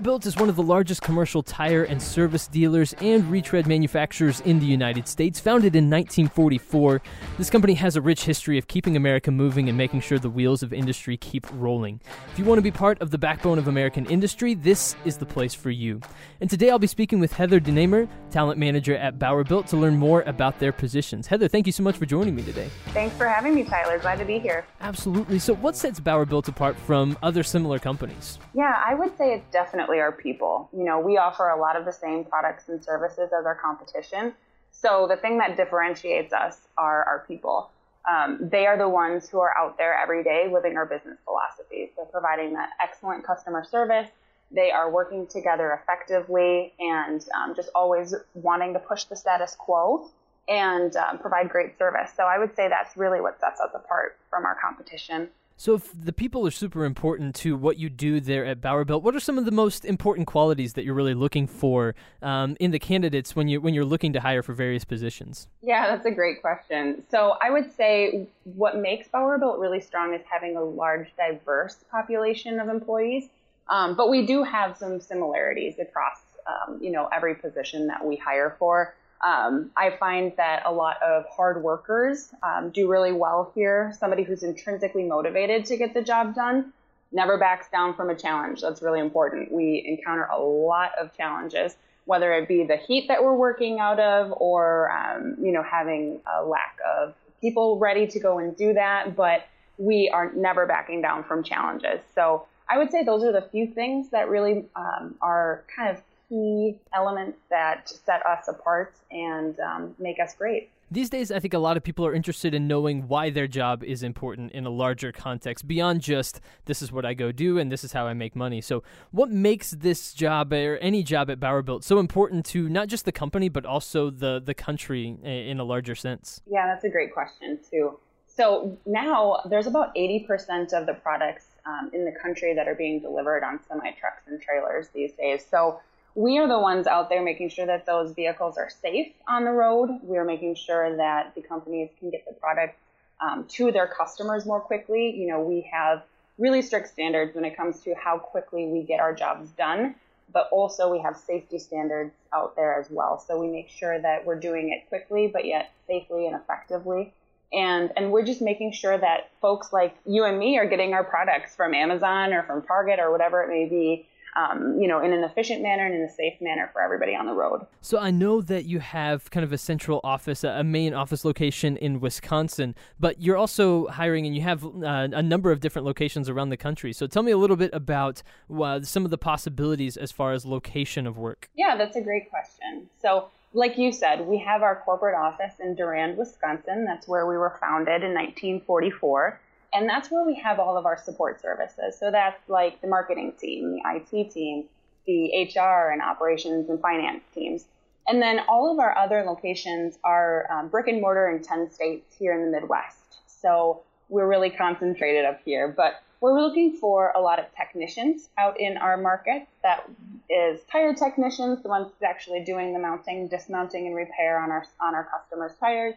Bauer-Built is one of the largest commercial tire and service dealers and retread manufacturers in the United States. Founded in 1944, this company has a rich history of keeping America moving and making sure the wheels of industry keep rolling. If you want to be part of the backbone of American industry, this is the place for you. And today I'll be speaking with Heather Denamer, talent manager at Bauer-Built, to learn more about their positions. Heather, thank you so much for joining me today. Thanks for having me, Tyler. Glad to be here. Absolutely. So, what sets Bauer-Built apart from other similar companies? Yeah, I would say it's definitely our people. You know, we offer a lot of the same products and services as our competition. So the thing that differentiates us are our people. Um, they are the ones who are out there every day living our business philosophies. They're providing that excellent customer service. They are working together effectively and um, just always wanting to push the status quo and um, provide great service. So I would say that's really what sets us apart from our competition. So, if the people are super important to what you do there at Bauer-Built, what are some of the most important qualities that you're really looking for um, in the candidates when you when you're looking to hire for various positions? Yeah, that's a great question. So, I would say what makes Bauer-Built really strong is having a large, diverse population of employees. Um, but we do have some similarities across, um, you know, every position that we hire for. Um, I find that a lot of hard workers um, do really well here. Somebody who's intrinsically motivated to get the job done never backs down from a challenge. That's really important. We encounter a lot of challenges, whether it be the heat that we're working out of or, um, you know, having a lack of people ready to go and do that. But we are never backing down from challenges. So I would say those are the few things that really um, are kind of key elements that set us apart and um, make us great. These days, I think a lot of people are interested in knowing why their job is important in a larger context, beyond just this is what I go do and this is how I make money. So, what makes this job or any job at Bauer-Built so important to not just the company, but also the, the country in a larger sense? Yeah, that's a great question, too. So, now there's about 80% of the products um, in the country that are being delivered on semi trucks and trailers these days. So, we are the ones out there making sure that those vehicles are safe on the road. We're making sure that the companies can get the product um, to their customers more quickly. You know, we have really strict standards when it comes to how quickly we get our jobs done, but also we have safety standards out there as well. So we make sure that we're doing it quickly, but yet safely and effectively. And, and we're just making sure that folks like you and me are getting our products from Amazon or from Target or whatever it may be um, you know, in an efficient manner and in a safe manner for everybody on the road. So I know that you have kind of a central office, a main office location in Wisconsin, but you're also hiring and you have uh, a number of different locations around the country. So tell me a little bit about uh, some of the possibilities as far as location of work. Yeah, that's a great question. So like you said, we have our corporate office in Durand, Wisconsin. That's where we were founded in 1944. And that's where we have all of our support services. So that's like the marketing team, the IT team, the HR and operations and finance teams. And then all of our other locations are um, brick and mortar in 10 states here in the Midwest. So we're really concentrated up here. But we're looking for a lot of technicians out in our market. That is tire technicians, the ones actually doing the mounting, dismounting, and repair on our on our customers' tires.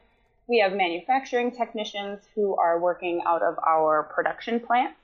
We have manufacturing technicians who are working out of our production plants.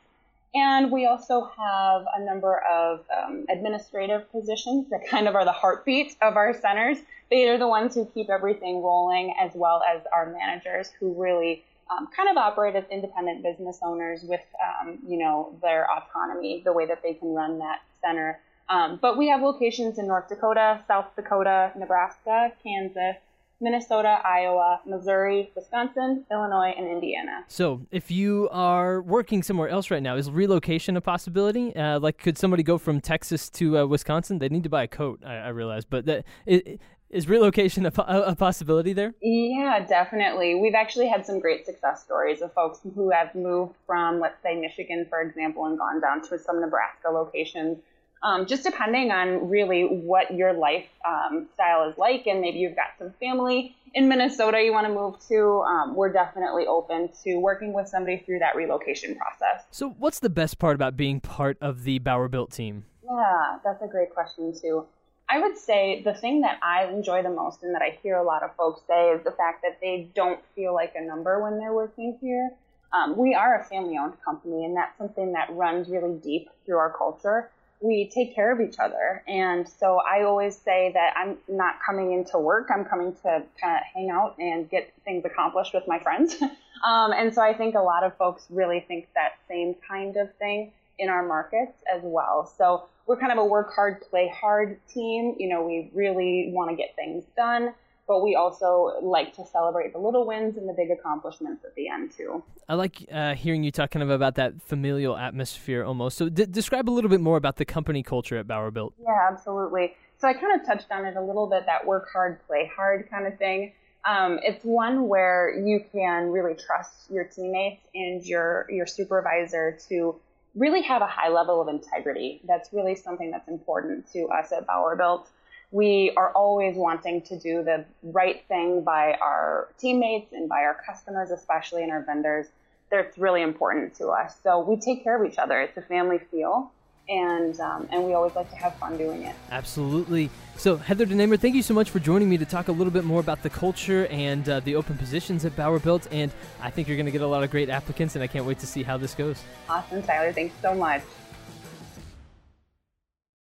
And we also have a number of um, administrative positions that kind of are the heartbeat of our centers. They are the ones who keep everything rolling, as well as our managers who really um, kind of operate as independent business owners with, um, you know, their autonomy, the way that they can run that center. Um, but we have locations in North Dakota, South Dakota, Nebraska, Kansas, Minnesota, Iowa, Missouri, Wisconsin, Illinois, and Indiana. So, if you are working somewhere else right now, is relocation a possibility? Uh, like, could somebody go from Texas to uh, Wisconsin? They need to buy a coat, I, I realize, but that it, is relocation a, a, possibility there? Yeah, definitely. We've actually had some great success stories of folks who have moved from, let's say, Michigan, for example, and gone down to some Nebraska locations um, just depending on really what your life um, style is like, and maybe you've got some family in Minnesota you want to move to, um, we're definitely open to working with somebody through that relocation process. So, what's the best part about being part of the Bauer-Built team? Yeah, that's a great question, too. I would say the thing that I enjoy the most and that I hear a lot of folks say is the fact that they don't feel like a number when they're working here. Um, we are a family owned company, and that's something that runs really deep through our culture. We take care of each other. And so I always say that I'm not coming into work, I'm coming to kind of hang out and get things accomplished with my friends. um, and so I think a lot of folks really think that same kind of thing in our markets as well. So we're kind of a work hard, play hard team. You know, we really want to get things done but we also like to celebrate the little wins and the big accomplishments at the end too. I like uh, hearing you talk kind of about that familial atmosphere almost. So d- describe a little bit more about the company culture at Bauer Built. Yeah, absolutely. So I kind of touched on it a little bit, that work hard, play hard kind of thing. Um, it's one where you can really trust your teammates and your your supervisor to really have a high level of integrity. That's really something that's important to us at Bauer Built we are always wanting to do the right thing by our teammates and by our customers, especially and our vendors. That's really important to us. So we take care of each other. It's a family feel, and um, and we always like to have fun doing it. Absolutely. So Heather DeNamer, thank you so much for joining me to talk a little bit more about the culture and uh, the open positions at Bauer Built. And I think you're going to get a lot of great applicants, and I can't wait to see how this goes. Awesome, Tyler. Thanks so much.